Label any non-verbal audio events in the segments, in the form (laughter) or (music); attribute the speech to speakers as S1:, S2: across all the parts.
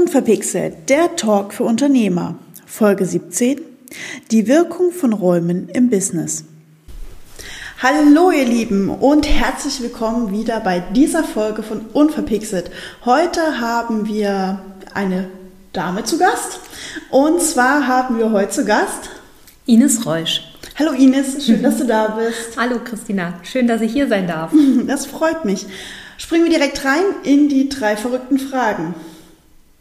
S1: Unverpixelt, der Talk für Unternehmer. Folge 17. Die Wirkung von Räumen im Business. Hallo ihr Lieben und herzlich willkommen wieder bei dieser Folge von Unverpixelt. Heute haben wir eine Dame zu Gast und zwar haben wir heute zu Gast
S2: Ines Reusch.
S1: Hallo Ines, schön, dass du da (laughs) bist.
S2: Hallo Christina, schön, dass ich hier sein darf. (laughs)
S1: Das freut mich. Springen wir direkt rein in die drei verrückten Fragen.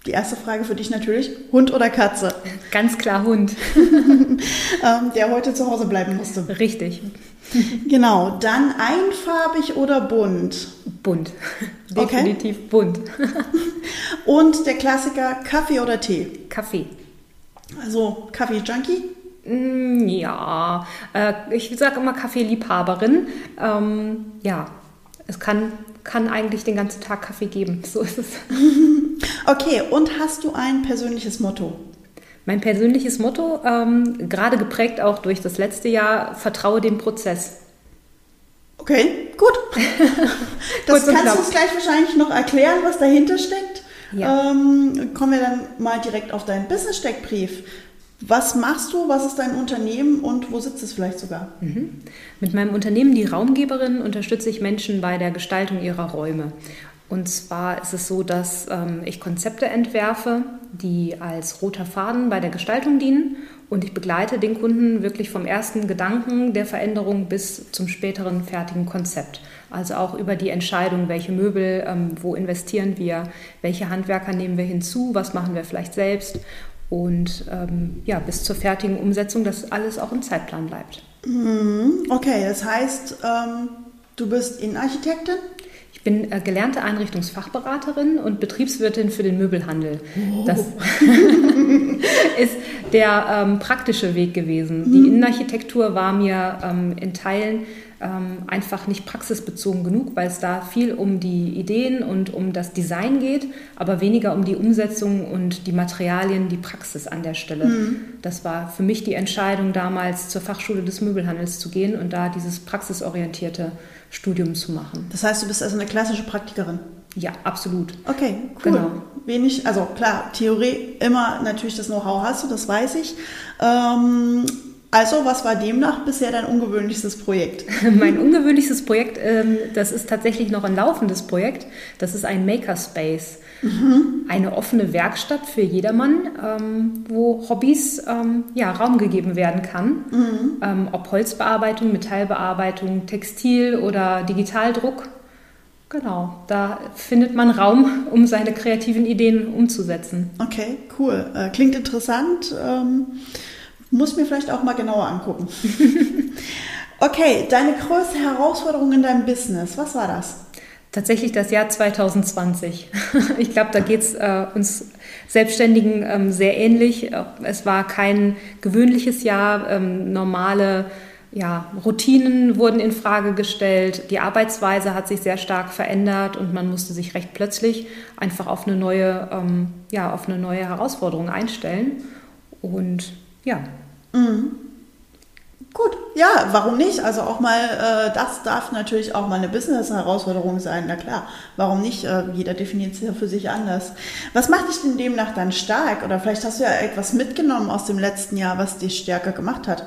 S1: Die erste Frage für dich natürlich, Hund oder Katze?
S2: Ganz klar Hund. (laughs)
S1: ähm, der heute zu Hause bleiben musste.
S2: Richtig.
S1: Genau, dann einfarbig oder bunt?
S2: Bunt. Definitiv okay. bunt. (laughs)
S1: Und der Klassiker, Kaffee oder Tee?
S2: Kaffee.
S1: Also Kaffee-Junkie?
S2: Mm, ja, äh, ich sage immer Kaffeeliebhaberin. Ähm, ja, es kann, kann eigentlich den ganzen Tag Kaffee geben. So ist es. (laughs)
S1: Okay, und hast du ein persönliches Motto?
S2: Mein persönliches Motto, ähm, gerade geprägt auch durch das letzte Jahr, vertraue dem Prozess.
S1: Okay, gut. (laughs) Das kannst du uns gleich wahrscheinlich noch erklären, was dahinter steckt. Ja. Ähm, kommen wir dann mal direkt auf deinen Business-Steckbrief. Was machst du? Was ist dein Unternehmen und wo sitzt es vielleicht sogar?
S2: Mhm. Mit meinem Unternehmen Die Raumgeberin unterstütze ich Menschen bei der Gestaltung ihrer Räume. Und zwar ist es so, dass ähm, ich Konzepte entwerfe, die als roter Faden bei der Gestaltung dienen. Und ich begleite den Kunden wirklich vom ersten Gedanken der Veränderung bis zum späteren fertigen Konzept. Also auch über die Entscheidung, welche Möbel, ähm, wo investieren wir, welche Handwerker nehmen wir hinzu, was machen wir vielleicht selbst. Und ähm, ja, bis zur fertigen Umsetzung, dass alles auch im Zeitplan bleibt.
S1: Mhm. Okay, das heißt, ähm, du bist Innenarchitektin?
S2: Ich bin äh, gelernte Einrichtungsfachberaterin und Betriebswirtin für den Möbelhandel. Oh. Das (laughs) ist der ähm, praktische Weg gewesen. Mhm. Die Innenarchitektur war mir ähm, in Teilen ähm, einfach nicht praxisbezogen genug, weil es da viel um die Ideen und um das Design geht, aber weniger um die Umsetzung und die Materialien, die Praxis an der Stelle. Mhm. Das war für mich die Entscheidung damals zur Fachschule des Möbelhandels zu gehen und da dieses praxisorientierte Studium zu machen.
S1: Das heißt, du bist also eine klassische Praktikerin?
S2: Ja, absolut.
S1: Okay, cool. Genau. Wenig, also klar, Theorie immer natürlich das Know-how hast du, das weiß ich. Ähm, also, was war demnach bisher dein ungewöhnlichstes Projekt? (laughs)
S2: mein ungewöhnlichstes Projekt, ähm, das ist tatsächlich noch ein laufendes Projekt. Das ist ein Makerspace. Mhm. Eine offene Werkstatt für jedermann, ähm, wo Hobbys ähm, ja, Raum gegeben werden kann. Mhm. Ob Holzbearbeitung, Metallbearbeitung, Textil oder Digitaldruck. Genau, da findet man Raum, (laughs) um seine kreativen Ideen umzusetzen.
S1: Okay, cool. Äh, klingt interessant. Ähm muss mir vielleicht auch mal genauer angucken. (laughs) okay, deine größte Herausforderung in deinem Business, was war das?
S2: Tatsächlich das Jahr 2020. (laughs) Ich glaube, da geht es äh, uns Selbstständigen ähm, sehr ähnlich. Es war kein gewöhnliches Jahr. Ähm, normale ja, Routinen wurden in Frage gestellt. Die Arbeitsweise hat sich sehr stark verändert und man musste sich recht plötzlich einfach auf eine neue, ähm, ja, auf eine neue Herausforderung einstellen. Und ja. Mhm.
S1: Gut, ja, warum nicht? Also auch mal, äh, das darf natürlich auch mal eine Business-Herausforderung sein, na klar. Warum nicht? Äh, jeder definiert es ja für sich anders. Was macht dich denn demnach dann stark? Oder vielleicht hast du ja etwas mitgenommen aus dem letzten Jahr, was dich stärker gemacht hat?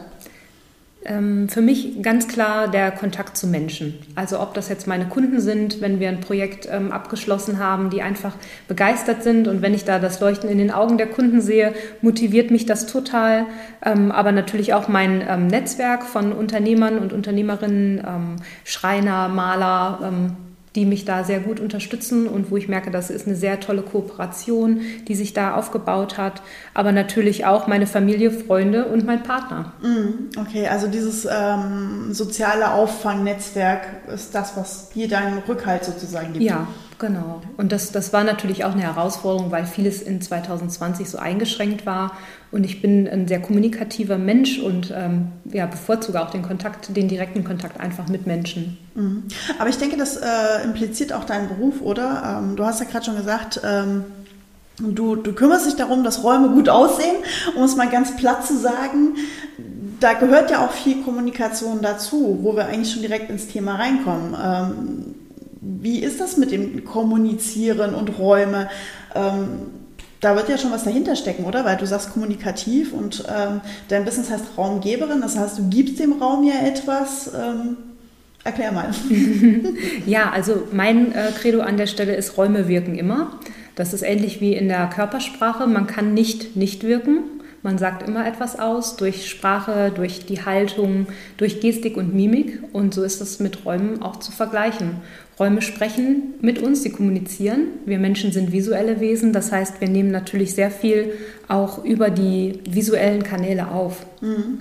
S2: Ähm, für mich ganz klar der Kontakt zu Menschen. Also ob das jetzt meine Kunden sind, wenn wir ein Projekt ähm, abgeschlossen haben, die einfach begeistert sind und wenn ich da das Leuchten in den Augen der Kunden sehe, motiviert mich das total. Ähm, aber natürlich auch mein Netzwerk von Unternehmern und Unternehmerinnen, Schreiner, Maler, die mich da sehr gut unterstützen und wo ich merke, das ist eine sehr tolle Kooperation, die sich da aufgebaut hat. Aber natürlich auch meine Familie, Freunde und mein Partner.
S1: Mm, okay, also dieses ähm, soziale Auffangnetzwerk ist das, was dir deinen Rückhalt sozusagen gibt.
S2: Ja, genau. Und das, das war natürlich auch eine Herausforderung, weil vieles in 2020 so eingeschränkt war und ich bin ein sehr kommunikativer Mensch und ähm, ja, bevorzuge auch den Kontakt, den direkten Kontakt einfach mit Menschen.
S1: Mhm. Aber ich denke, das äh, impliziert auch deinen Beruf, oder? Ähm, du hast ja gerade schon gesagt, ähm, du, du kümmerst dich darum, dass Räume gut aussehen, um es mal ganz platt zu sagen. Da gehört ja auch viel Kommunikation dazu, wo wir eigentlich schon direkt ins Thema reinkommen. Ähm, wie ist das mit dem Kommunizieren und Räume? Ähm, da wird ja schon was dahinter stecken, oder? Weil du sagst kommunikativ und ähm, dein Business heißt Raumgeberin, das heißt, du gibst dem Raum ja etwas. Ähm, erklär mal. (laughs)
S2: ja, also mein äh, Credo an der Stelle ist, Räume wirken immer. Das ist ähnlich wie in der Körpersprache. Man kann nicht nicht wirken. Man sagt immer etwas aus durch Sprache, durch die Haltung, durch Gestik und Mimik. Und so ist es mit Räumen auch zu vergleichen. Räume sprechen mit uns, sie kommunizieren. Wir Menschen sind visuelle Wesen, das heißt, wir nehmen natürlich sehr viel auch über die visuellen Kanäle auf. Mhm.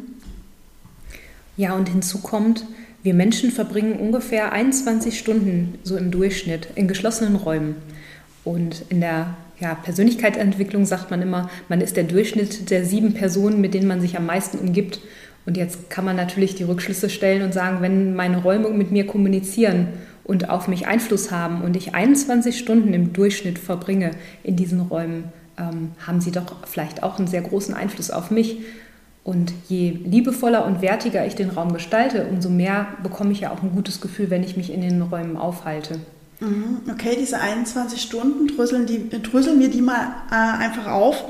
S2: Ja, und hinzu kommt, wir Menschen verbringen ungefähr 21 Stunden so im Durchschnitt in geschlossenen Räumen. Und in der ja, Persönlichkeitsentwicklung sagt man immer, man ist der Durchschnitt der sieben Personen, mit denen man sich am meisten umgibt. Und jetzt kann man natürlich die Rückschlüsse stellen und sagen, wenn meine Räume mit mir kommunizieren und auf mich Einfluss haben und ich 21 Stunden im Durchschnitt verbringe in diesen Räumen, ähm, haben sie doch vielleicht auch einen sehr großen Einfluss auf mich. Und je liebevoller und wertiger ich den Raum gestalte, umso mehr bekomme ich ja auch ein gutes Gefühl, wenn ich mich in den Räumen aufhalte.
S1: Mhm. Okay, diese 21 Stunden, dröseln, die, dröseln wir die mal äh, einfach auf.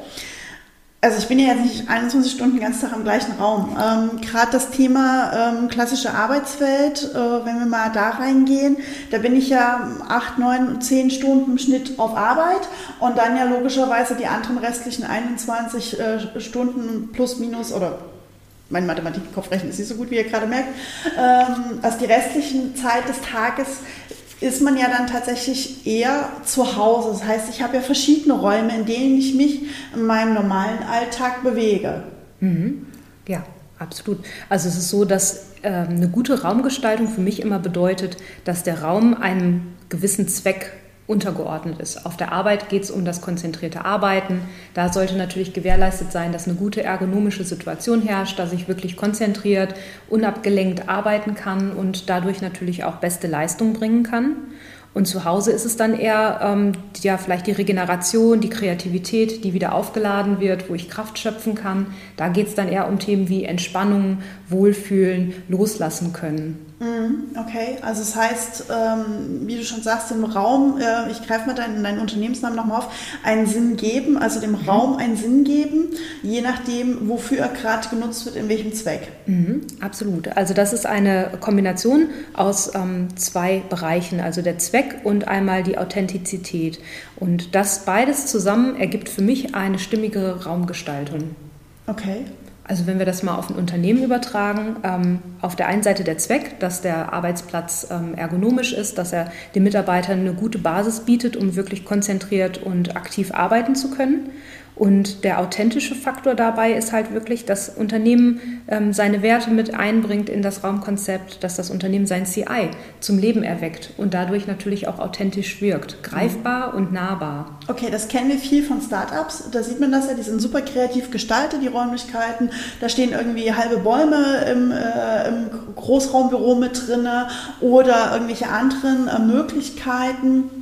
S1: Also ich bin ja jetzt nicht 21 Stunden den ganzen Tag im gleichen Raum. Ähm, Gerade das Thema ähm, klassische Arbeitswelt, äh, wenn wir mal da reingehen, da bin ich ja 8, 9, 10 Stunden im Schnitt auf Arbeit und dann ja logischerweise die anderen restlichen 21 äh, Stunden plus minus oder mein Mathematik-Kopfrechnen ist nicht so gut, wie ihr gerade merkt. Ähm, also die restlichen Zeit des Tages ist man ja dann tatsächlich eher zu Hause. Das heißt, ich habe ja verschiedene Räume, in denen ich mich in meinem normalen Alltag bewege.
S2: Mhm. Ja, absolut. Also es ist so, dass äh, eine gute Raumgestaltung für mich immer bedeutet, dass der Raum einem gewissen Zweck untergeordnet ist. Auf der Arbeit geht es um das konzentrierte Arbeiten. Da sollte natürlich gewährleistet sein, dass eine gute ergonomische Situation herrscht, dass ich wirklich konzentriert, unabgelenkt arbeiten kann und dadurch natürlich auch beste Leistung bringen kann. Und zu Hause ist es dann eher ähm, ja, vielleicht die Regeneration, die Kreativität, die wieder aufgeladen wird, wo ich Kraft schöpfen kann. Da geht es dann eher um Themen wie Entspannung, Wohlfühlen, Loslassen können.
S1: Mhm, okay, also es das heißt, ähm, wie du schon sagst, dem Raum, äh, ich greife mal deinen, deinen Unternehmensnamen nochmal auf, einen Sinn geben, also dem mhm. Raum einen Sinn geben, je nachdem, wofür er gerade genutzt wird, in welchem Zweck.
S2: Mhm, absolut. Also das ist eine Kombination aus ähm, zwei Bereichen, also der Zweck und einmal die Authentizität. Und das beides zusammen ergibt für mich eine stimmige Raumgestaltung.
S1: Okay.
S2: Also wenn wir das mal auf ein Unternehmen übertragen, ähm, auf der einen Seite der Zweck, dass der Arbeitsplatz ähm, ergonomisch ist, dass er den Mitarbeitern eine gute Basis bietet, um wirklich konzentriert und aktiv arbeiten zu können. Und der authentische Faktor dabei ist halt wirklich, dass Unternehmen ähm, seine Werte mit einbringt in das Raumkonzept, dass das Unternehmen sein CI zum Leben erweckt und dadurch natürlich auch authentisch wirkt, greifbar und nahbar.
S1: Okay, das kennen wir viel von Startups. Da sieht man das ja, die sind super kreativ gestaltet, die Räumlichkeiten. Da stehen irgendwie halbe Bäume im, äh, im Großraumbüro mit drin oder irgendwelche anderen äh, Möglichkeiten.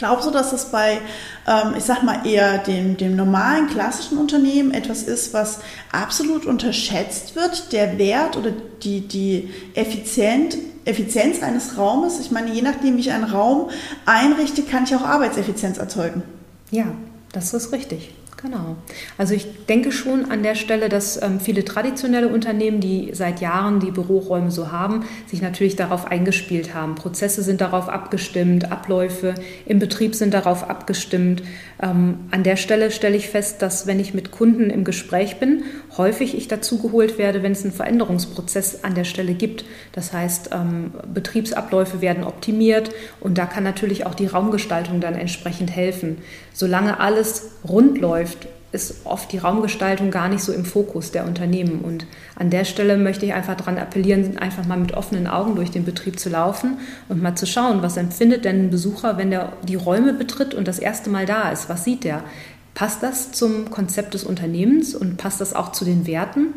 S1: Glaubst du, dass es bei, ähm, ich sag mal, eher dem, dem normalen klassischen Unternehmen etwas ist, was absolut unterschätzt wird, der Wert oder die, die Effizient, Effizienz eines Raumes? Ich meine, je nachdem, wie ich einen Raum einrichte, kann ich auch Arbeitseffizienz erzeugen.
S2: Ja, das ist richtig. Genau. Also ich denke schon an der Stelle, dass ähm, viele traditionelle Unternehmen, die seit Jahren die Büroräume so haben, sich natürlich darauf eingespielt haben. Prozesse sind darauf abgestimmt, Abläufe im Betrieb sind darauf abgestimmt. Ähm, an der Stelle stelle ich fest, dass wenn ich mit Kunden im Gespräch bin, häufig ich dazu geholt werde, wenn es einen Veränderungsprozess an der Stelle gibt. Das heißt, ähm, Betriebsabläufe werden optimiert und da kann natürlich auch die Raumgestaltung dann entsprechend helfen. Solange alles rund läuft, ist oft die Raumgestaltung gar nicht so im Fokus der Unternehmen. Und an der Stelle möchte ich einfach daran appellieren, einfach mal mit offenen Augen durch den Betrieb zu laufen und mal zu schauen, was empfindet denn ein Besucher, wenn der die Räume betritt und das erste Mal da ist. Was sieht der? Passt das zum Konzept des Unternehmens und passt das auch zu den Werten?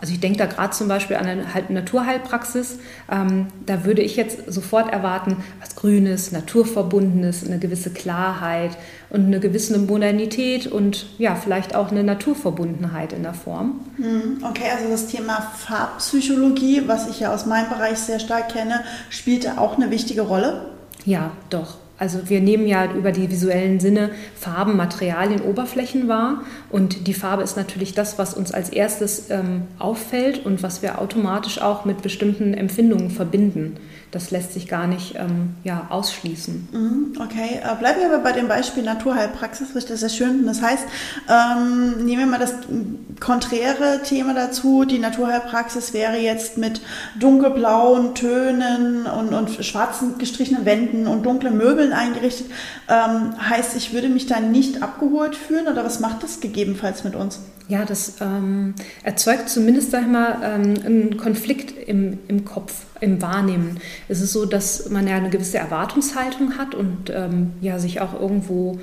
S2: Also ich denke da gerade zum Beispiel an eine Naturheilpraxis. Ähm, da würde ich jetzt sofort erwarten, was Grünes, Naturverbundenes, eine gewisse Klarheit und eine gewisse Modernität und ja, vielleicht auch eine Naturverbundenheit in der Form.
S1: Hm, okay, also das Thema Farbpsychologie, was ich ja aus meinem Bereich sehr stark kenne, spielt da auch eine wichtige Rolle?
S2: Ja, doch. Also wir nehmen ja über die visuellen Sinne Farben, Materialien, Oberflächen wahr und die Farbe ist natürlich das, was uns als erstes ähm, auffällt und was wir automatisch auch mit bestimmten Empfindungen verbinden. Das lässt sich gar nicht ähm, ja, ausschließen.
S1: Mhm, okay, äh, bleiben wir aber bei dem Beispiel Naturheilpraxis, das ist sehr schön. Das heißt, ähm, nehmen wir mal das konträre Thema dazu. Die Naturheilpraxis wäre jetzt mit dunkelblauen Tönen und, und schwarzen gestrichenen Wänden und dunklen Möbeln eingerichtet. Ähm, heißt, ich würde mich da nicht abgeholt fühlen oder was macht das gegebenenfalls mit uns?
S2: Ja, das ähm, erzeugt zumindest, sag ich mal, ähm, einen Konflikt im, im Kopf, im Wahrnehmen. Es ist so, dass man ja eine gewisse Erwartungshaltung hat und ähm, ja sich auch irgendwo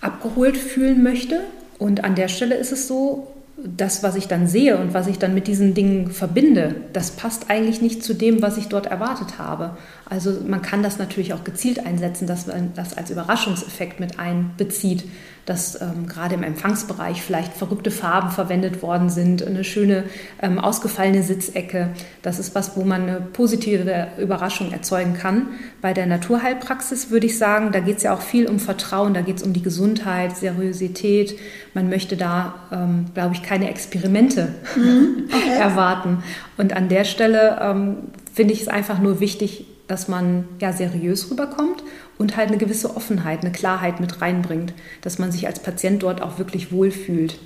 S2: abgeholt fühlen möchte. Und an der Stelle ist es so, das, was ich dann sehe und was ich dann mit diesen Dingen verbinde, das passt eigentlich nicht zu dem, was ich dort erwartet habe. Also man kann das natürlich auch gezielt einsetzen, dass man das als Überraschungseffekt mit einbezieht dass ähm, gerade im Empfangsbereich vielleicht verrückte Farben verwendet worden sind, eine schöne ähm, ausgefallene Sitzecke. Das ist was, wo man eine positive Überraschung erzeugen kann. Bei der Naturheilpraxis würde ich sagen, da geht es ja auch viel um Vertrauen, da geht es um die Gesundheit, Seriosität. Man möchte da, ähm, glaube ich, keine Experimente mhm, okay. (laughs) erwarten. Und an der Stelle ähm, finde ich es einfach nur wichtig, dass man ja seriös rüberkommt und halt eine gewisse Offenheit, eine Klarheit mit reinbringt, dass man sich als Patient dort auch wirklich wohlfühlt.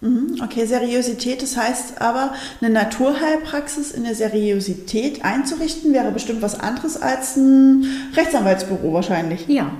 S1: Mhm, okay, Seriosität, das heißt aber, eine Naturheilpraxis in der Seriosität einzurichten, wäre bestimmt was anderes als ein Rechtsanwaltsbüro wahrscheinlich.
S2: Ja,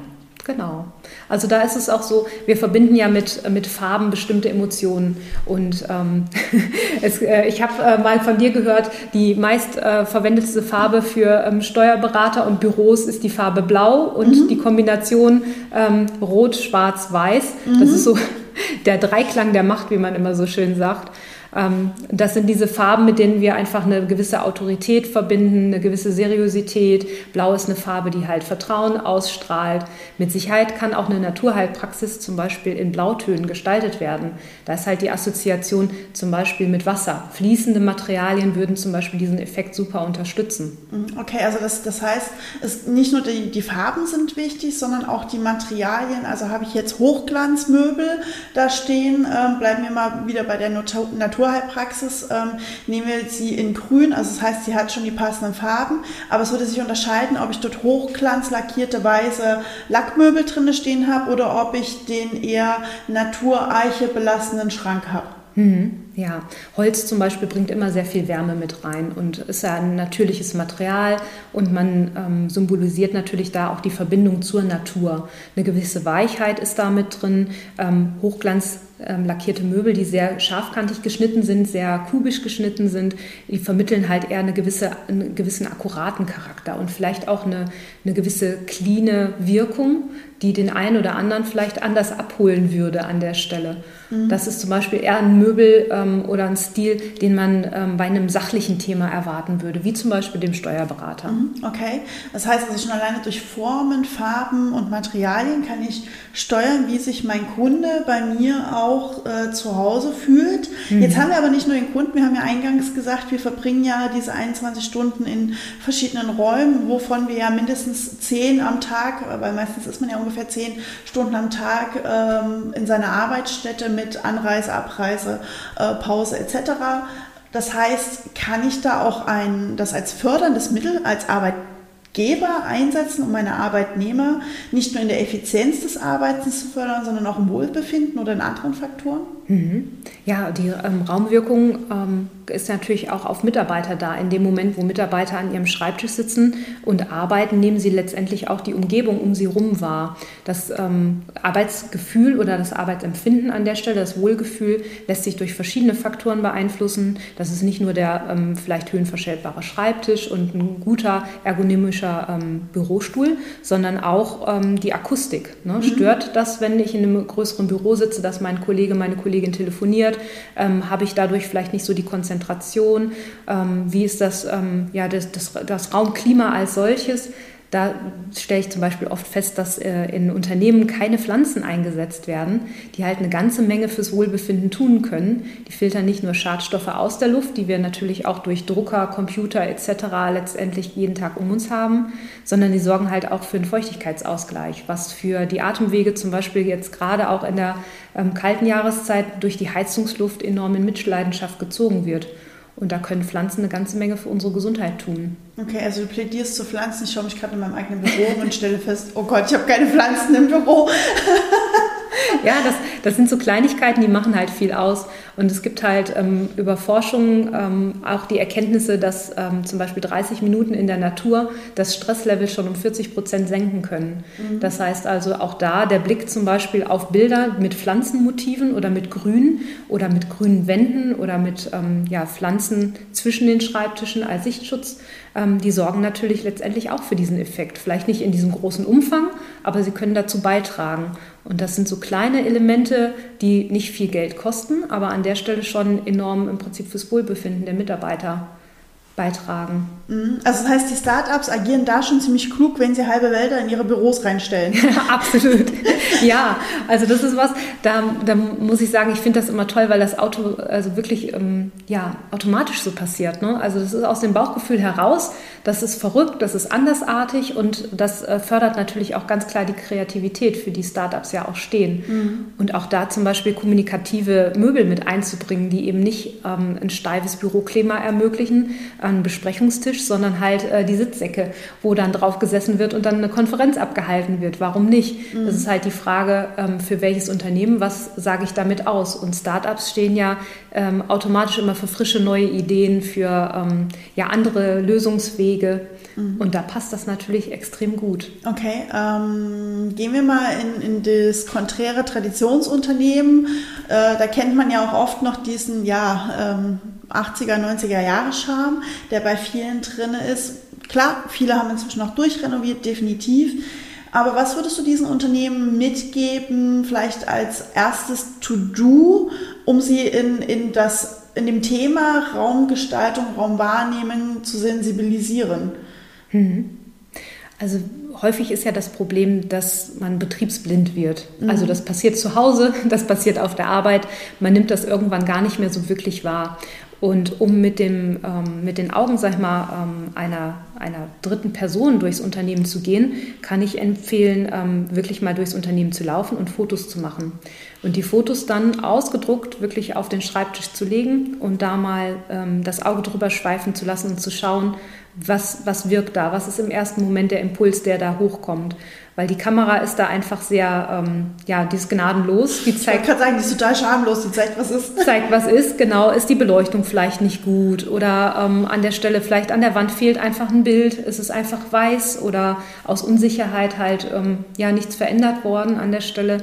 S2: Genau. Also da ist es auch so, wir verbinden ja mit, mit Farben bestimmte Emotionen. Und ähm, (laughs) es, äh, ich habe äh, mal von dir gehört, die meist äh, verwendete Farbe für ähm, Steuerberater und Büros ist die Farbe Blau und mhm. die Kombination ähm, Rot, Schwarz, Weiß. Mhm. Das ist so (laughs) der Dreiklang der Macht, wie man immer so schön sagt. Ähm, das sind diese Farben, mit denen wir einfach eine gewisse Autorität verbinden, eine gewisse Seriosität. Blau ist eine Farbe, die halt Vertrauen ausstrahlt. Mit Sicherheit kann auch eine Naturheilpraxis zum Beispiel in Blautönen gestaltet werden. Da ist halt die Assoziation zum Beispiel mit Wasser. Fließende Materialien würden zum Beispiel diesen Effekt super unterstützen.
S1: Mhm, okay, also das, das heißt, es, nicht nur die, die Farben sind wichtig, sondern auch die Materialien. Also habe ich jetzt Hochglanzmöbel da stehen, ähm, bleiben wir mal wieder bei der Natur Naturheilpraxis ähm, nehmen wir sie in grün, also das heißt, sie hat schon die passenden Farben, aber es würde sich unterscheiden, ob ich dort hochglanzlackierte weiße Lackmöbel drin stehen habe oder ob ich den eher Natureiche belassenen Schrank habe.
S2: Mhm. Ja, Holz zum Beispiel bringt immer sehr viel Wärme mit rein und ist ja ein natürliches Material und man ähm, symbolisiert natürlich da auch die Verbindung zur Natur. Eine gewisse Weichheit ist da mit drin, ähm, Hochglanz ähm, lackierte Möbel, die sehr scharfkantig geschnitten sind, sehr kubisch geschnitten sind, die vermitteln halt eher eine gewisse, einen gewissen akkuraten Charakter und vielleicht auch eine, eine gewisse cleane Wirkung, die den einen oder anderen vielleicht anders abholen würde an der Stelle. Mhm. Das ist zum Beispiel eher ein Möbel, ähm, oder ein Stil, den man ähm, bei einem sachlichen Thema erwarten würde, wie zum Beispiel dem Steuerberater. Mhm,
S1: okay, das heißt also schon alleine durch Formen, Farben und Materialien kann ich steuern, wie sich mein Kunde bei mir auch äh, zu Hause fühlt. Mhm. Jetzt haben wir aber nicht nur den Kunden, wir haben ja eingangs gesagt, wir verbringen ja diese 21 Stunden in verschiedenen Räumen, wovon wir ja mindestens 10 am Tag, weil meistens ist man ja ungefähr 10 Stunden am Tag ähm, in seiner Arbeitsstätte mit Anreise, Abreise, äh, Pause etc. Das heißt, kann ich da auch ein, das als förderndes Mittel, als Arbeitgeber einsetzen, um meine Arbeitnehmer nicht nur in der Effizienz des Arbeitens zu fördern, sondern auch im Wohlbefinden oder in anderen Faktoren?
S2: Mhm. Ja, die ähm, Raumwirkung ähm, ist natürlich auch auf Mitarbeiter da. In dem Moment, wo Mitarbeiter an ihrem Schreibtisch sitzen und arbeiten, nehmen sie letztendlich auch die Umgebung um sie herum wahr. Das ähm, Arbeitsgefühl oder das Arbeitsempfinden an der Stelle, das Wohlgefühl, lässt sich durch verschiedene Faktoren beeinflussen. Das ist nicht nur der ähm, vielleicht höhenverstellbare Schreibtisch und ein guter ergonomischer ähm, Bürostuhl, sondern auch ähm, die Akustik. Ne? Mhm. Stört das, wenn ich in einem größeren Büro sitze, dass mein Kollege, meine Kollegin Kollegin telefoniert, ähm, habe ich dadurch vielleicht nicht so die Konzentration, ähm, wie ist das, ähm, ja, das, das, das Raumklima als solches. Da stelle ich zum Beispiel oft fest, dass äh, in Unternehmen keine Pflanzen eingesetzt werden, die halt eine ganze Menge fürs Wohlbefinden tun können. Die filtern nicht nur Schadstoffe aus der Luft, die wir natürlich auch durch Drucker, Computer etc. letztendlich jeden Tag um uns haben, sondern die sorgen halt auch für einen Feuchtigkeitsausgleich, was für die Atemwege zum Beispiel jetzt gerade auch in der ähm, kalten Jahreszeit durch die Heizungsluft enorm in Mitleidenschaft gezogen wird. Und da können Pflanzen eine ganze Menge für unsere Gesundheit tun.
S1: Okay, also du plädierst zu Pflanzen. Ich schaue mich gerade in meinem eigenen Büro und stelle fest, oh Gott, ich habe keine Pflanzen im Büro. (laughs) (laughs)
S2: ja, das, das sind so Kleinigkeiten, die machen halt viel aus. Und es gibt halt ähm, über Forschung ähm, auch die Erkenntnisse, dass ähm, zum Beispiel 30 Minuten in der Natur das Stresslevel schon um 40 Prozent senken können. Mhm. Das heißt also auch da der Blick zum Beispiel auf Bilder mit Pflanzenmotiven oder mit Grün oder mit grünen Wänden oder mit ähm, ja, Pflanzen zwischen den Schreibtischen als Sichtschutz ähm, die sorgen natürlich letztendlich auch für diesen Effekt. Vielleicht nicht in diesem großen Umfang, aber sie können dazu beitragen. Und das sind so kleine Elemente, die nicht viel Geld kosten, aber an der Stelle schon enorm im Prinzip fürs Wohlbefinden der Mitarbeiter beitragen.
S1: Mhm. Also das heißt, die Startups agieren da schon ziemlich klug, wenn sie halbe Wälder in ihre Büros reinstellen. (laughs)
S2: Absolut. (laughs) (laughs) Ja, also das ist was, da, da muss ich sagen, ich finde das immer toll, weil das Auto also wirklich ähm, ja, automatisch so passiert. Ne? Also das ist aus dem Bauchgefühl heraus, das ist verrückt, das ist andersartig und das äh, fördert natürlich auch ganz klar die Kreativität, für die Startups ja auch stehen. Mhm. Und auch da zum Beispiel kommunikative Möbel mit einzubringen, die eben nicht ähm, ein steifes Büroklima ermöglichen, einen Besprechungstisch, sondern halt äh, die Sitzsäcke, wo dann drauf gesessen wird und dann eine Konferenz abgehalten wird. Warum nicht? Mhm. Das ist halt die Frage, ähm, für welches Unternehmen, was sage ich damit aus? Und Startups stehen ja ähm, automatisch immer für frische neue Ideen, für ähm, ja, andere Lösungswege. Mhm. Und da passt das natürlich extrem gut.
S1: Okay, ähm, gehen wir mal in, in das konträre Traditionsunternehmen. Äh, da kennt man ja auch oft noch diesen, ja, ähm, 80er, 90er Jahre Charme, der bei vielen drin ist. Klar, viele haben inzwischen auch durchrenoviert, definitiv. Aber was würdest du diesen Unternehmen mitgeben, vielleicht als erstes To-Do, um sie in, in, das, in dem Thema Raumgestaltung, Raumwahrnehmen zu sensibilisieren?
S2: Mhm. Also häufig ist ja das Problem, dass man betriebsblind wird. Mhm. Also das passiert zu Hause, (laughs) das passiert auf der Arbeit. Man nimmt das irgendwann gar nicht mehr so wirklich wahr. Und um mit, dem, ähm, mit den Augen, sag ich mal, ähm, einer, einer dritten Person durchs Unternehmen zu gehen, kann ich empfehlen, ähm, wirklich mal durchs Unternehmen zu laufen und Fotos zu machen. Und die Fotos dann ausgedruckt wirklich auf den Schreibtisch zu legen und da mal ähm, das Auge drüber schweifen zu lassen und zu schauen, was, was wirkt da, was ist im ersten Moment der Impuls, der da hochkommt. Weil die Kamera ist da einfach sehr, ähm, ja, die ist gnadenlos.
S1: Die zeigt, ich kann sagen, die ist total schamlos, die zeigt, was ist.
S2: Zeigt, was ist, genau. Ist die Beleuchtung vielleicht nicht gut oder ähm, an der Stelle vielleicht an der Wand fehlt einfach ein Bild, ist es einfach weiß oder aus Unsicherheit halt, ähm, ja, nichts verändert worden an der Stelle.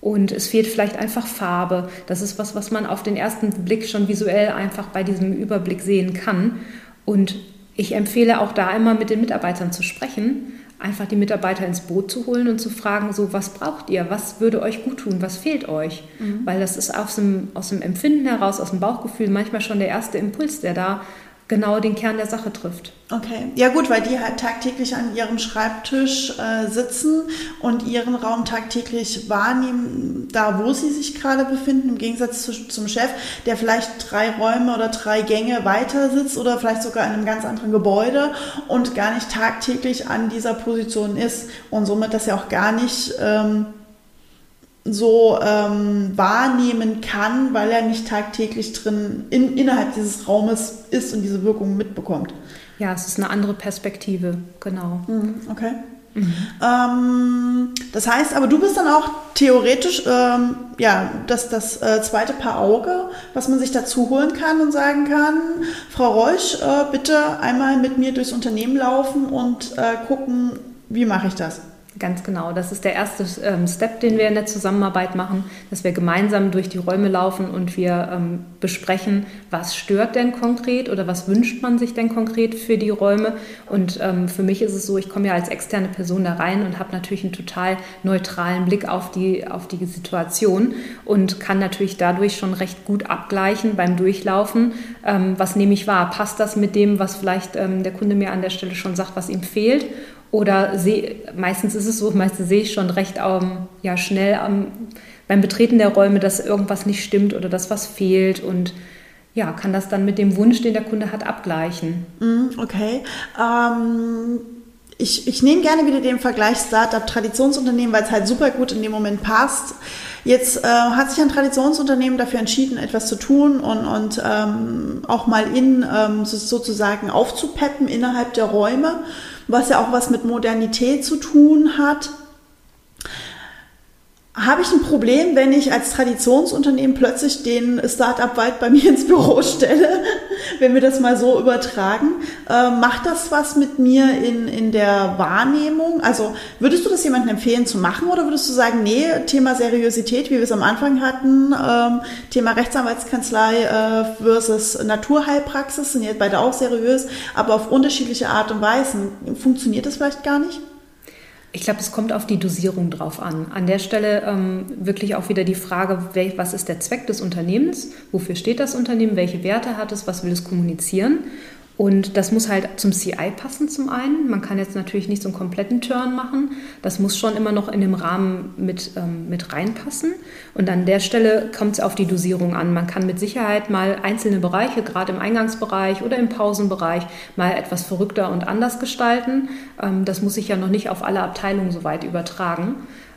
S2: Und es fehlt vielleicht einfach Farbe. Das ist was, was man auf den ersten Blick schon visuell einfach bei diesem Überblick sehen kann. Und ich empfehle auch da immer mit den Mitarbeitern zu sprechen, einfach die Mitarbeiter ins Boot zu holen und zu fragen, so was braucht ihr, was würde euch gut tun, was fehlt euch? Mhm. Weil das ist aus dem, aus dem Empfinden heraus, aus dem Bauchgefühl manchmal schon der erste Impuls, der da genau den Kern der Sache trifft.
S1: Okay, ja gut, weil die halt tagtäglich an ihrem Schreibtisch äh, sitzen und ihren Raum tagtäglich wahrnehmen, da wo sie sich gerade befinden, im Gegensatz zu, zum Chef, der vielleicht drei Räume oder drei Gänge weiter sitzt oder vielleicht sogar in einem ganz anderen Gebäude und gar nicht tagtäglich an dieser Position ist und somit das ja auch gar nicht ähm, so ähm, wahrnehmen kann, weil er nicht tagtäglich drin in, innerhalb dieses Raumes ist und diese Wirkung mitbekommt.
S2: Ja, es ist eine andere Perspektive, genau.
S1: Mhm, okay. Mhm. Ähm, das heißt, aber du bist dann auch theoretisch ähm, ja das, das äh, zweite Paar Auge, was man sich dazu holen kann und sagen kann, Frau Reusch, äh, bitte einmal mit mir durchs Unternehmen laufen und äh, gucken, wie mache ich das?
S2: Ganz genau. Das ist der erste ähm, Step, den wir in der Zusammenarbeit machen, dass wir gemeinsam durch die Räume laufen und wir ähm, besprechen, was stört denn konkret oder was wünscht man sich denn konkret für die Räume. Und ähm, für mich ist es so, ich komme ja als externe Person da rein und habe natürlich einen total neutralen Blick auf die, auf die Situation und kann natürlich dadurch schon recht gut abgleichen beim Durchlaufen, ähm, was nehme ich wahr. Passt das mit dem, was vielleicht ähm, der Kunde mir an der Stelle schon sagt, was ihm fehlt? Oder seh, meistens ist es so, meistens sehe ich schon recht ähm, ja, schnell am, beim Betreten der Räume, dass irgendwas nicht stimmt oder dass was fehlt und ja, kann das dann mit dem Wunsch, den der Kunde hat, abgleichen.
S1: Mhm, okay. Ähm, ich, ich nehme gerne wieder den Vergleich Startup-Traditionsunternehmen, weil es halt super gut in dem Moment passt. Jetzt äh, hat sich ein Traditionsunternehmen dafür entschieden, etwas zu tun und, und ähm, auch mal in ähm, sozusagen aufzupeppen innerhalb der Räume, was ja auch was mit Modernität zu tun hat habe ich ein Problem, wenn ich als Traditionsunternehmen plötzlich den Startup-Wald bei mir ins Büro stelle, (laughs) wenn wir das mal so übertragen. Äh, macht das was mit mir in, in der Wahrnehmung? Also würdest du das jemandem empfehlen zu machen oder würdest du sagen, nee, Thema Seriosität, wie wir es am Anfang hatten, ähm, Thema Rechtsanwaltskanzlei äh, versus Naturheilpraxis sind jetzt beide auch seriös, aber auf unterschiedliche Art und Weisen. Funktioniert das vielleicht gar nicht?
S2: Ich glaube, es kommt auf die Dosierung drauf an. An der Stelle ähm, wirklich auch wieder die Frage, was ist der Zweck des Unternehmens? Wofür steht das Unternehmen? Welche Werte hat es? Was will es kommunizieren? Und das muss halt zum CI passen zum einen. Man kann jetzt natürlich nicht so einen kompletten Turn machen. Das muss schon immer noch in dem Rahmen mit, ähm, mit reinpassen. Und an der Stelle kommt es auf die Dosierung an. Man kann mit Sicherheit mal einzelne Bereiche, gerade im Eingangsbereich oder im Pausenbereich, mal etwas verrückter und anders gestalten. Ähm, das muss sich ja noch nicht auf alle Abteilungen so weit übertragen.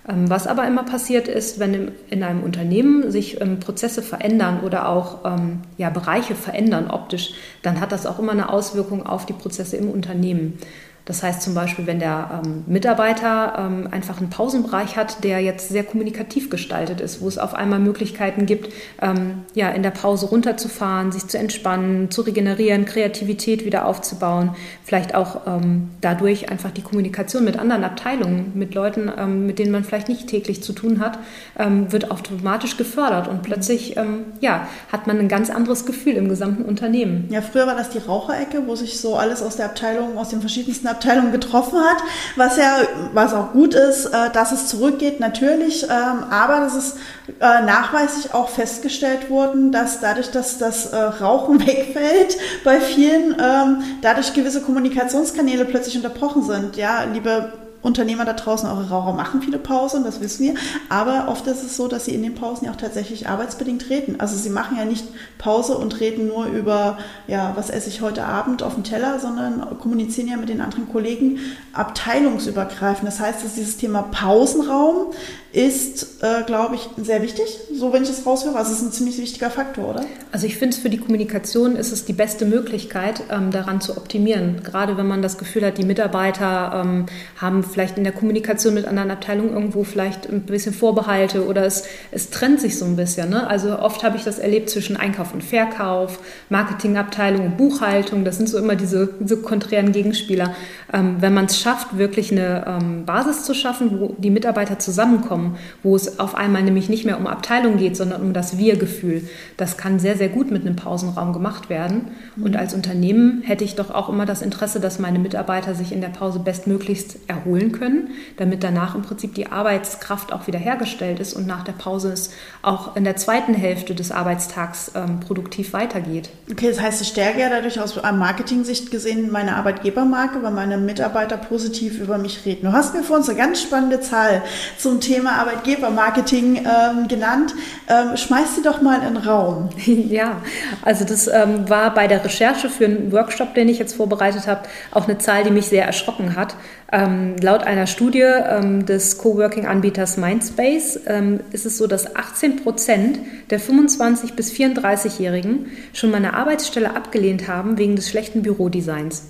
S2: Ähm, was aber immer passiert ist, wenn in einem Unternehmen sich ähm, Prozesse verändern oder auch ähm, ja, Bereiche verändern optisch, dann hat das auch immer eine Auswirkung auf die Prozesse im Unternehmen. Das heißt zum Beispiel, wenn der ähm, Mitarbeiter ähm, einfach einen Pausenbereich hat, der jetzt sehr kommunikativ gestaltet ist, wo es auf einmal Möglichkeiten gibt, ähm, ja, in der Pause runterzufahren, sich zu entspannen, zu regenerieren, Kreativität wieder aufzubauen, vielleicht auch ähm, dadurch einfach die Kommunikation mit anderen Abteilungen, mit Leuten, ähm, mit denen man vielleicht nicht täglich zu tun hat, ähm, wird automatisch gefördert und plötzlich ja, hat man ein ganz anderes Gefühl im gesamten Unternehmen.
S1: Ja, früher war das die Raucherecke, wo sich so alles aus der Abteilung, aus den verschiedensten Abteilung getroffen hat, was ja, was auch gut ist, äh, dass es zurückgeht, natürlich, ähm, aber das ist äh, nachweislich auch festgestellt worden, dass dadurch, dass das äh, Rauchen (laughs) wegfällt bei vielen, ähm, dadurch gewisse Kommunikationskanäle plötzlich unterbrochen sind. Ja, liebe Unternehmer da draußen, eure Raucher machen viele Pausen, das wissen wir. Aber oft ist es so, dass sie in den Pausen ja auch tatsächlich arbeitsbedingt reden. Also sie machen ja nicht Pause und reden nur über, ja, was esse ich heute Abend auf dem Teller, sondern kommunizieren ja mit den anderen Kollegen abteilungsübergreifend. Das heißt, dass dieses Thema Pausenraum ist, äh, glaube ich, sehr wichtig, so wenn ich das raushöre. Also es ist ein ziemlich wichtiger Faktor, oder?
S2: Also ich finde es für die Kommunikation ist es die beste Möglichkeit, ähm, daran zu optimieren. Gerade wenn man das Gefühl hat, die Mitarbeiter ähm, haben vielleicht in der Kommunikation mit anderen Abteilungen irgendwo vielleicht ein bisschen Vorbehalte oder es, es trennt sich so ein bisschen. Ne? Also oft habe ich das erlebt zwischen Einkauf und Verkauf, Marketingabteilung und Buchhaltung. Das sind so immer diese, diese konträren Gegenspieler. Ähm, wenn man es schafft, wirklich eine ähm, Basis zu schaffen, wo die Mitarbeiter zusammenkommen, wo es auf einmal nämlich nicht mehr um Abteilung geht, sondern um das Wir-Gefühl, das kann sehr, sehr gut mit einem Pausenraum gemacht werden. Mhm. Und als Unternehmen hätte ich doch auch immer das Interesse, dass meine Mitarbeiter sich in der Pause bestmöglichst erholen können, damit danach im Prinzip die Arbeitskraft auch wieder hergestellt ist und nach der Pause es auch in der zweiten Hälfte des Arbeitstags ähm, produktiv weitergeht.
S1: Okay, das heißt, ich stärke ja dadurch aus Marketing-Sicht gesehen meine Arbeitgebermarke, weil meine Mitarbeiter positiv über mich reden. Du hast mir vor uns eine ganz spannende Zahl zum Thema Arbeitgebermarketing ähm, genannt. Ähm, schmeiß sie doch mal in den Raum. (laughs)
S2: Ja, also das ähm, war bei der Recherche für einen Workshop, den ich jetzt vorbereitet habe, auch eine Zahl, die mich sehr erschrocken hat. Ähm, laut einer Studie ähm, des Coworking-Anbieters Mindspace ähm, ist es so, dass 18 Prozent der 25- bis 34-Jährigen schon mal eine Arbeitsstelle abgelehnt haben wegen des schlechten Bürodesigns.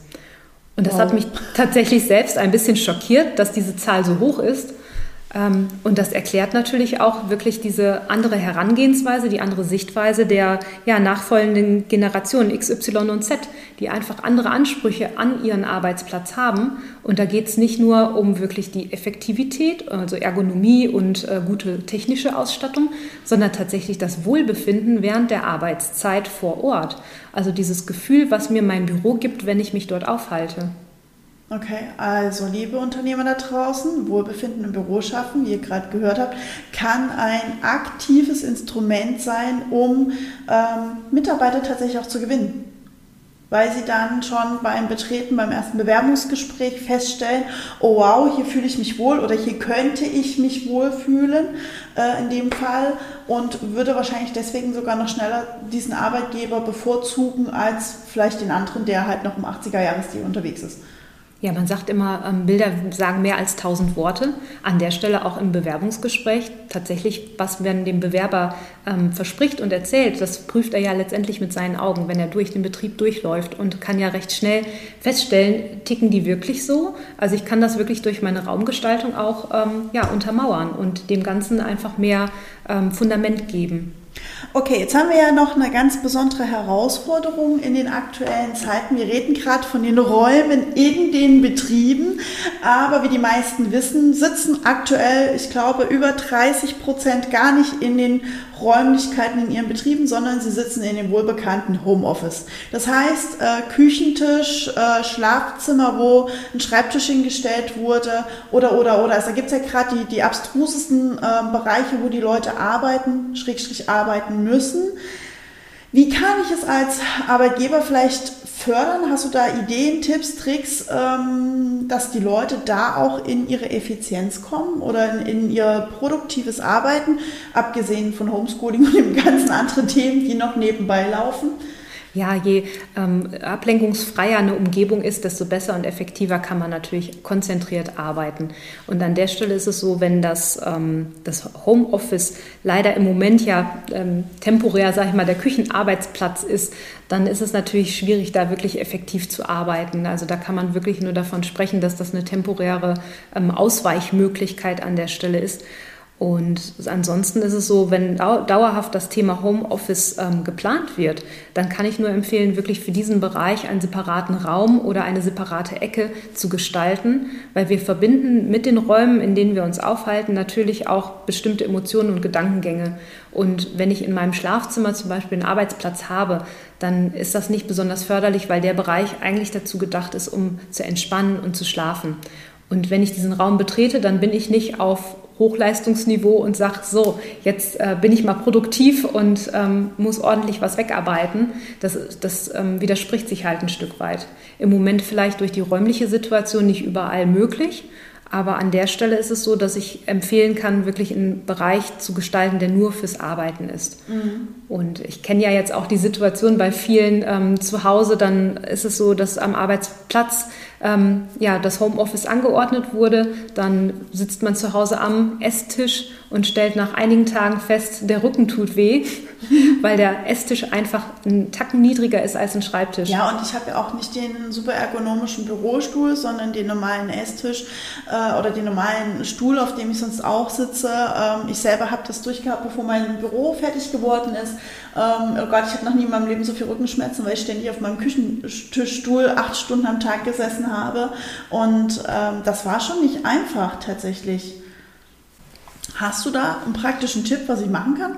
S2: Und das wow. hat mich tatsächlich selbst ein bisschen schockiert, dass diese Zahl so hoch ist. Ähm, und das erklärt natürlich auch wirklich diese andere Herangehensweise, die andere Sichtweise der ja, nachfolgenden Generationen X, Y und Z, die einfach andere Ansprüche an ihren Arbeitsplatz haben. Und da geht es nicht nur um wirklich die Effektivität, also Ergonomie und äh, gute technische Ausstattung, sondern tatsächlich das Wohlbefinden während der Arbeitszeit vor Ort. Also dieses Gefühl, was mir mein Büro gibt, wenn ich mich dort aufhalte.
S1: Okay, also liebe Unternehmer da draußen, Wohlbefinden im Büro schaffen, wie ihr gerade gehört habt, kann ein aktives Instrument sein, um ähm, Mitarbeiter tatsächlich auch zu gewinnen. weil sie dann schon beim Betreten, beim ersten Bewerbungsgespräch feststellen, oh wow, hier fühle ich mich wohl oder hier könnte ich mich wohlfühlen äh, in dem Fall und würde wahrscheinlich deswegen sogar noch schneller diesen Arbeitgeber bevorzugen als vielleicht den anderen, der halt noch im 80er-Jahresstil unterwegs ist.
S2: Ja, man sagt immer, ähm, Bilder sagen mehr als tausend Worte. An der Stelle auch im Bewerbungsgespräch. Tatsächlich, was man dem Bewerber ähm, verspricht und erzählt, das prüft er ja letztendlich mit seinen Augen, wenn er durch den Betrieb durchläuft und kann ja recht schnell feststellen, ticken die wirklich so? Also ich kann das wirklich durch meine Raumgestaltung auch ähm, ja, untermauern und dem Ganzen einfach mehr ähm, Fundament geben.
S1: Okay, jetzt haben wir ja noch eine ganz besondere Herausforderung in den aktuellen Zeiten. Wir reden gerade von den Räumen in den Betrieben, aber wie die meisten wissen, sitzen aktuell, ich glaube, über 30 Prozent gar nicht in den Räumlichkeiten in ihren Betrieben, sondern sie sitzen in dem wohlbekannten Homeoffice. Das heißt, äh, Küchentisch, äh, Schlafzimmer, wo ein Schreibtisch hingestellt wurde oder, oder, oder. Also da gibt es ja gerade die, die abstrusesten äh, Bereiche, wo die Leute arbeiten, Schrägstrich arbeiten müssen. Wie kann ich es als Arbeitgeber vielleicht fördern? Hast du da Ideen, Tipps, Tricks, ähm, dass die Leute da auch in ihre Effizienz kommen oder in, ihr produktives Arbeiten, abgesehen von Homeschooling und den ganzen (laughs) anderen Themen, die noch nebenbei laufen?
S2: Ja, je ähm, ablenkungsfreier eine Umgebung ist, desto besser und effektiver kann man natürlich konzentriert arbeiten. Und an der Stelle ist es so, wenn das, ähm, das Homeoffice leider im Moment ja ähm, temporär, sage ich mal, der Küchenarbeitsplatz ist, dann ist es natürlich schwierig, da wirklich effektiv zu arbeiten. Also da kann man wirklich nur davon sprechen, dass das eine temporäre ähm, Ausweichmöglichkeit an der Stelle ist. Und ansonsten ist es so, wenn dauerhaft das Thema Homeoffice ähm, geplant wird, dann kann ich nur empfehlen, wirklich für diesen Bereich einen separaten Raum oder eine separate Ecke zu gestalten, weil wir verbinden mit den Räumen, in denen wir uns aufhalten, natürlich auch bestimmte Emotionen und Gedankengänge. Und wenn ich in meinem Schlafzimmer zum Beispiel einen Arbeitsplatz habe, dann ist das nicht besonders förderlich, weil der Bereich eigentlich dazu gedacht ist, um zu entspannen und zu schlafen. Und wenn ich diesen Raum betrete, dann bin ich nicht auf Hochleistungsniveau und sage, so, jetzt äh, bin ich mal produktiv und ähm, muss ordentlich was wegarbeiten. Das, das ähm, widerspricht sich halt ein Stück weit. Im Moment vielleicht durch die räumliche Situation nicht überall möglich. Aber an der Stelle ist es so, dass ich empfehlen kann, wirklich einen Bereich zu gestalten, der nur fürs Arbeiten ist. Mhm. Und ich kenne ja jetzt auch die Situation bei vielen ähm, zu Hause, dann ist es so, dass am Arbeitsplatz ähm, ja, das Homeoffice angeordnet wurde. Dann sitzt man zu Hause am Esstisch und stellt nach einigen Tagen fest, der Rücken tut weh, (laughs) weil der Esstisch einfach einen Tacken niedriger ist als ein Schreibtisch.
S1: Ja, und ich habe ja auch nicht den super ergonomischen Bürostuhl, sondern den normalen Esstisch äh, oder den normalen Stuhl, auf dem ich sonst auch sitze. Ähm, ich selber habe das durchgehabt, bevor mein Büro fertig geworden ist. Ähm, oh Gott, ich habe noch nie in meinem Leben so viel Rückenschmerzen, weil ich ständig auf meinem Küchentischstuhl acht Stunden am Tag gesessen habe. Und ähm, das war schon nicht einfach tatsächlich. Hast du da einen praktischen Tipp, was ich machen kann?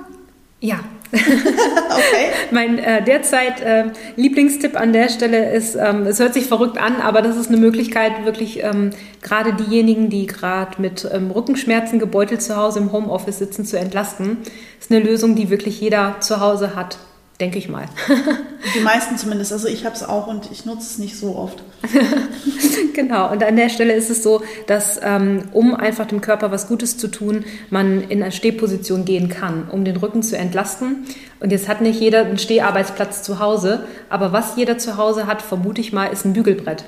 S2: Ja. (laughs) okay. mein äh, derzeit äh, Lieblingstipp an der Stelle ist, ähm, es hört sich verrückt an, aber das ist eine Möglichkeit, wirklich ähm, gerade diejenigen, die gerade mit ähm, Rückenschmerzen gebeutelt zu Hause im Homeoffice sitzen, zu entlasten. Ist eine Lösung, die wirklich jeder zu Hause hat denke ich mal. (laughs)
S1: Die meisten zumindest. Also ich habe es auch und ich nutze es nicht so oft. (laughs)
S2: genau. Und an der Stelle ist es so, dass ähm, um einfach dem Körper was Gutes zu tun, man in eine Stehposition gehen kann, um den Rücken zu entlasten. Und jetzt hat nicht jeder einen Steharbeitsplatz zu Hause, aber was jeder zu Hause hat, vermute ich mal, ist ein Bügelbrett.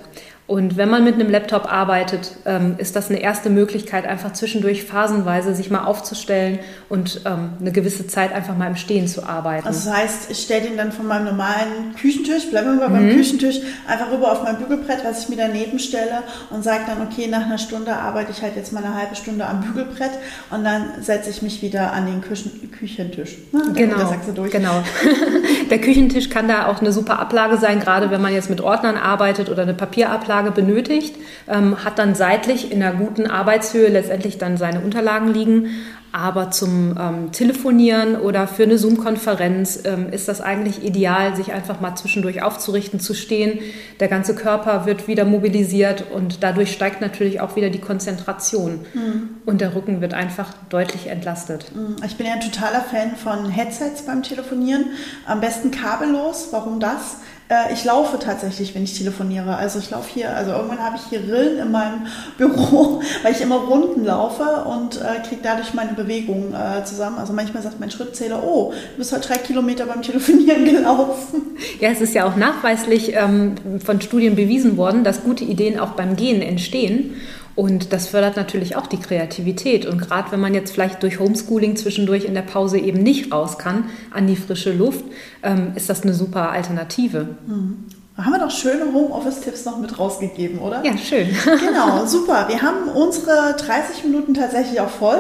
S2: Und wenn man mit einem Laptop arbeitet, ähm, ist das eine erste Möglichkeit, einfach zwischendurch phasenweise sich mal aufzustellen und ähm, eine gewisse Zeit einfach mal im Stehen zu arbeiten.
S1: Also das heißt, ich stelle den dann von meinem normalen Küchentisch, bleiben wir mal beim mhm. Küchentisch, einfach rüber auf mein Bügelbrett, was ich mir daneben stelle und sage dann, okay, nach einer Stunde arbeite ich halt jetzt mal eine halbe Stunde am Bügelbrett und dann setze ich mich wieder an den Küchen Küchentisch.
S2: Ne? Genau, genau. (laughs) Der Küchentisch kann da auch eine super Ablage sein, gerade wenn man jetzt mit Ordnern arbeitet oder eine Papierablage Unterlage benötigt, ähm, hat dann seitlich in einer guten Arbeitshöhe letztendlich dann seine Unterlagen liegen. Aber zum ähm, Telefonieren oder für eine Zoom-Konferenz ähm, ist das eigentlich ideal, sich einfach mal zwischendurch aufzurichten, zu stehen. Der ganze Körper wird wieder mobilisiert und dadurch steigt natürlich auch wieder die Konzentration. Mhm. Und der Rücken wird einfach deutlich entlastet.
S1: Mhm. Ich bin ja ein totaler Fan von Headsets beim Telefonieren. Am besten kabellos. Warum das? Äh, ich laufe tatsächlich, wenn ich telefoniere. Also ich laufe hier, also irgendwann habe ich hier Rillen in meinem (laughs) Büro, weil ich immer Runden laufe und äh, kriege dadurch meine Bewegung äh, zusammen. Also manchmal sagt mein Schrittzähler, oh, du bist heute drei Kilometer beim Telefonieren (laughs) gelaufen.
S2: Ja, es ist ja auch nachweislich ähm, von Studien bewiesen worden, dass gute Ideen auch beim Gehen entstehen. Und das fördert natürlich auch die Kreativität. Und gerade wenn man jetzt vielleicht durch Homeschooling zwischendurch in der Pause eben nicht raus kann an die frische Luft, ähm, ist das eine super Alternative.
S1: Mhm. Haben wir doch schöne Homeoffice-Tipps noch mit rausgegeben, oder?
S2: Ja, schön. (laughs)
S1: genau, super. Wir haben unsere 30 Minuten tatsächlich auch voll.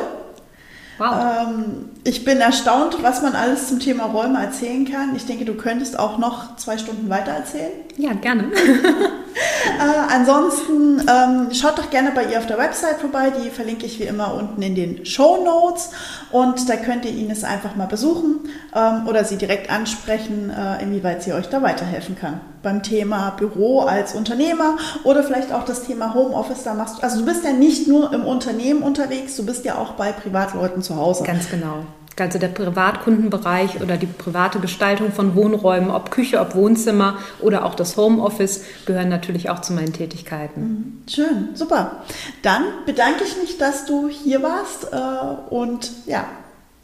S1: Wow. Ähm, ich bin erstaunt, was man alles zum Thema Räume erzählen kann. Ich denke, du könntest auch noch zwei Stunden weiter erzählen.
S2: Ja, gerne. (laughs)
S1: äh, ansonsten ähm, schaut doch gerne bei ihr auf der Website vorbei. Die verlinke ich wie immer unten in den Show Notes. Und da könnt ihr Ines einfach mal besuchen ähm, oder sie direkt ansprechen, äh, inwieweit sie euch da weiterhelfen kann. Beim Thema Büro als Unternehmer oder vielleicht auch das Thema Homeoffice. Da machst du, also du bist ja nicht nur im Unternehmen unterwegs, du bist ja auch bei Privatleuten zu Hause.
S2: Ganz genau. Also der Privatkundenbereich oder die private Gestaltung von Wohnräumen, ob Küche, ob Wohnzimmer oder auch das Homeoffice, gehören natürlich auch zu meinen Tätigkeiten.
S1: Mhm. Schön, super. Dann bedanke ich mich, dass du hier warst äh, und ja,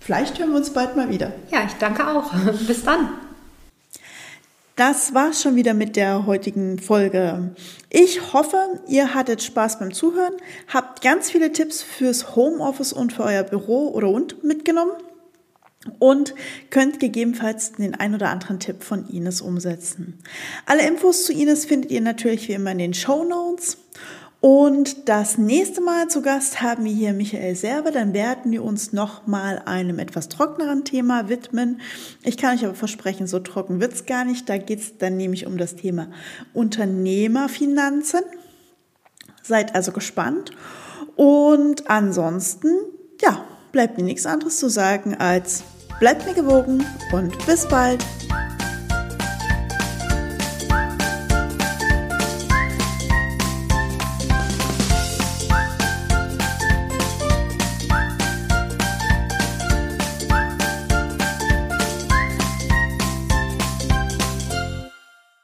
S1: vielleicht hören wir uns bald mal wieder.
S2: Ja, ich danke auch. (laughs) Bis dann.
S1: Das war's schon wieder mit der heutigen Folge. Ich hoffe, ihr hattet Spaß beim Zuhören, habt ganz viele Tipps fürs Homeoffice und für euer Büro oder und mitgenommen und könnt gegebenenfalls den ein oder anderen Tipp von Ines umsetzen. Alle Infos zu Ines findet ihr natürlich wie immer in den Show Notes. Und das nächste Mal zu Gast haben wir hier Michael Serve. Dann werden wir uns nochmal einem etwas trockeneren Thema widmen. Ich kann euch aber versprechen, so trocken wird's gar nicht. Da geht's dann nämlich um das Thema Unternehmerfinanzen. Seid also gespannt. Und ansonsten, ja, bleibt mir nichts anderes zu sagen als bleibt mir gewogen und bis bald!